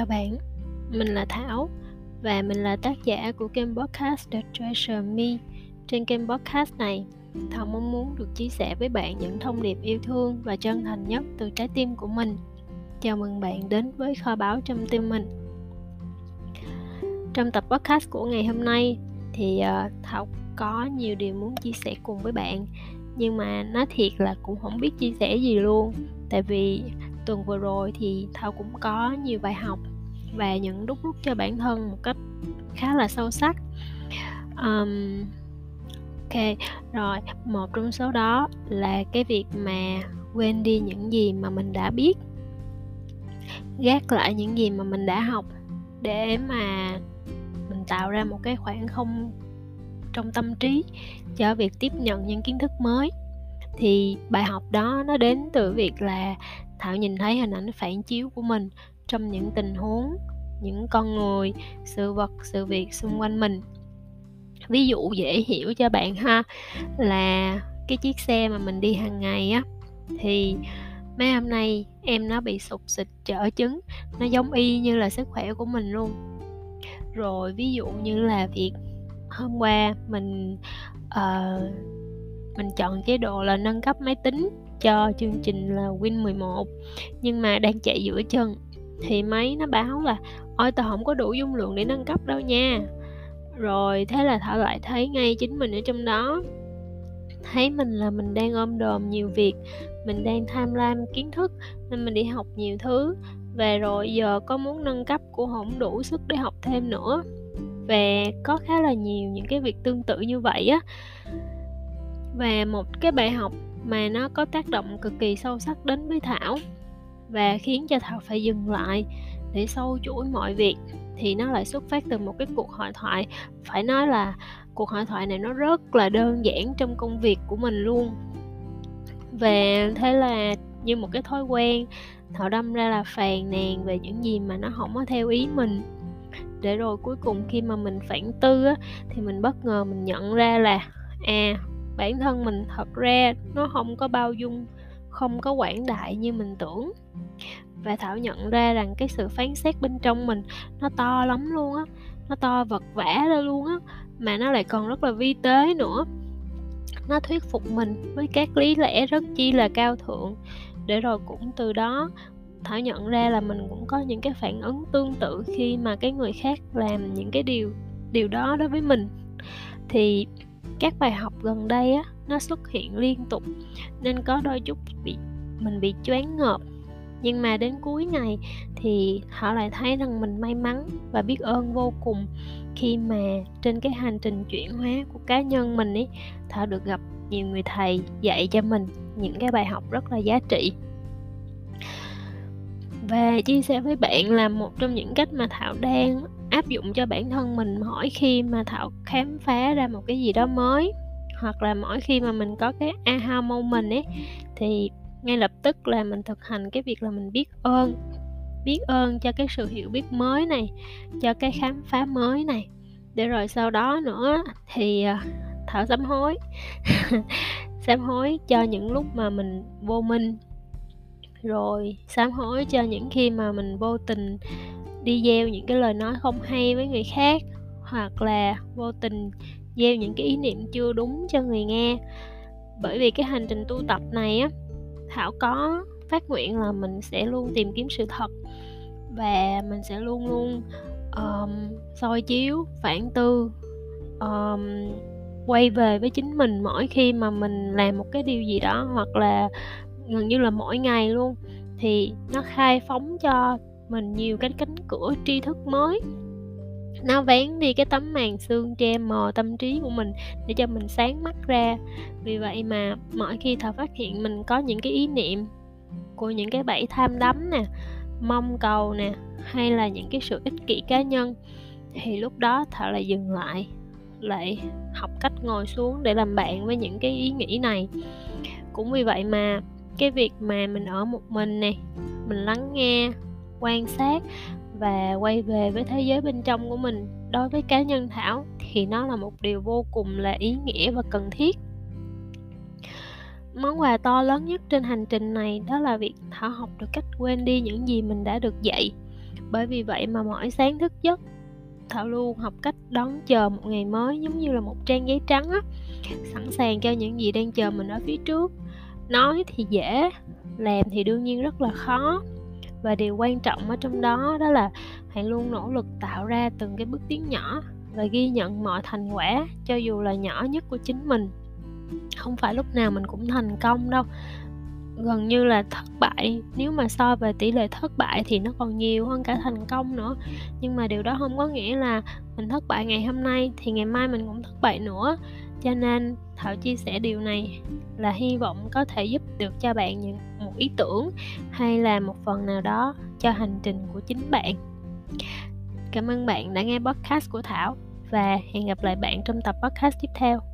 Chào bạn, mình là Thảo và mình là tác giả của kênh podcast The Treasure Me. Trên kênh podcast này, Thảo mong muốn được chia sẻ với bạn những thông điệp yêu thương và chân thành nhất từ trái tim của mình. Chào mừng bạn đến với kho báu trong tim mình. Trong tập podcast của ngày hôm nay thì ờ, Thảo có nhiều điều muốn chia sẻ cùng với bạn nhưng mà nói thiệt là cũng không biết chia sẻ gì luôn tại vì tuần vừa rồi thì thảo cũng có nhiều bài học và những đúc rút cho bản thân một cách khá là sâu sắc. Um, ok rồi một trong số đó là cái việc mà quên đi những gì mà mình đã biết gác lại những gì mà mình đã học để mà mình tạo ra một cái khoảng không trong tâm trí cho việc tiếp nhận những kiến thức mới. Thì bài học đó nó đến từ việc là thảo nhìn thấy hình ảnh phản chiếu của mình trong những tình huống những con người sự vật sự việc xung quanh mình. Ví dụ dễ hiểu cho bạn ha là cái chiếc xe mà mình đi hàng ngày á thì mấy hôm nay em nó bị sụt xịt chở trứng nó giống y như là sức khỏe của mình luôn. Rồi ví dụ như là việc hôm qua mình uh, mình chọn chế độ là nâng cấp máy tính cho chương trình là Win 11 nhưng mà đang chạy giữa chân thì máy nó báo là, ôi, tao không có đủ dung lượng để nâng cấp đâu nha. Rồi thế là thảo lại thấy ngay chính mình ở trong đó. Thấy mình là mình đang ôm đồm nhiều việc, mình đang tham lam kiến thức nên mình đi học nhiều thứ. Và rồi giờ có muốn nâng cấp cũng không đủ sức để học thêm nữa. Và có khá là nhiều những cái việc tương tự như vậy á. Và một cái bài học mà nó có tác động cực kỳ sâu sắc đến với thảo và khiến cho thảo phải dừng lại để sâu chuỗi mọi việc thì nó lại xuất phát từ một cái cuộc hội thoại. Phải nói là cuộc hội thoại này nó rất là đơn giản trong công việc của mình luôn. Và thế là như một cái thói quen thảo đâm ra là phàn nàn về những gì mà nó không có theo ý mình. Để rồi cuối cùng khi mà mình phản tư á, thì mình bất ngờ mình nhận ra là à bản thân mình thật ra nó không có bao dung không có quảng đại như mình tưởng. Và thảo nhận ra rằng cái sự phán xét bên trong mình nó to lắm luôn á, nó to vật vã ra luôn á, mà nó lại còn rất là vi tế nữa. Nó thuyết phục mình với các lý lẽ rất chi là cao thượng. Để rồi cũng từ đó, thảo nhận ra là mình cũng có những cái phản ứng tương tự khi mà cái người khác làm những cái điều điều đó đối với mình. Thì các bài học gần đây á, nó xuất hiện liên tục, nên có đôi chút bị, mình bị choáng ngợp. Nhưng mà đến cuối ngày thì họ lại thấy rằng mình may mắn và biết ơn vô cùng khi mà trên cái hành trình chuyển hóa của cá nhân mình ấy thảo được gặp nhiều người thầy dạy cho mình những cái bài học rất là giá trị. Và chia sẻ với bạn là một trong những cách mà thảo đang áp dụng cho bản thân mình mỗi khi mà thảo khám phá ra một cái gì đó mới, hoặc là mỗi khi mà mình có cái aha moment ấy, thì ngay lập tức là mình thực hành cái việc là mình biết ơn biết ơn cho cái sự hiểu biết mới này, cho cái khám phá mới này. Để rồi sau đó nữa thì à, thảo sám hối sám hối cho những lúc mà mình vô minh, rồi sám hối cho những khi mà mình vô tình đi gieo những cái lời nói không hay với người khác hoặc là vô tình gieo những cái ý niệm chưa đúng cho người nghe. Bởi vì cái hành trình tu tập này á thảo có phát nguyện là mình sẽ luôn tìm kiếm sự thật và mình sẽ luôn luôn um, soi chiếu phản tư um, quay về với chính mình mỗi khi mà mình làm một cái điều gì đó hoặc là gần như là mỗi ngày luôn. Thì nó khai phóng cho mình nhiều cái cánh cửa tri thức mới. Nó vén đi cái tấm màn xương che mờ tâm trí của mình để cho mình sáng mắt ra. Vì vậy mà mỗi khi thợ phát hiện mình có những cái ý niệm của những cái bẫy tham đắm nè, mong cầu nè, hay là những cái sự ích kỷ cá nhân, thì lúc đó thợ lại dừng lại lại học cách ngồi xuống để làm bạn với những cái ý nghĩ này. Cũng vì vậy mà cái việc mà mình ở một mình nè, mình lắng nghe quan sát và quay về với thế giới bên trong của mình. Đối với cá nhân thảo thì nó là một điều vô cùng là ý nghĩa và cần thiết. Món quà to lớn nhất trên hành trình này đó là việc thảo học được cách quên đi những gì mình đã được dạy. Bởi vì vậy mà mỗi sáng thức giấc, thảo luôn học cách đón chờ một ngày mới giống như là một trang giấy trắng á, sẵn sàng cho những gì đang chờ mình ở phía trước. Nói thì dễ, làm thì đương nhiên rất là khó và điều quan trọng ở trong đó đó là hãy luôn nỗ lực tạo ra từng cái bước tiến nhỏ và ghi nhận mọi thành quả, cho dù là nhỏ nhất của chính mình. Không phải lúc nào mình cũng thành công đâu. Gần như là thất bại, nếu mà so về tỷ lệ thất bại thì nó còn nhiều hơn cả thành công nữa. Nhưng mà điều đó không có nghĩa là mình thất bại ngày hôm nay thì ngày mai mình cũng thất bại nữa. Cho nên thảo chia sẻ điều này là hy vọng có thể giúp được cho bạn những ý tưởng hay là một phần nào đó cho hành trình của chính bạn. Cảm ơn bạn đã nghe podcast của thảo và hẹn gặp lại bạn trong tập podcast tiếp theo.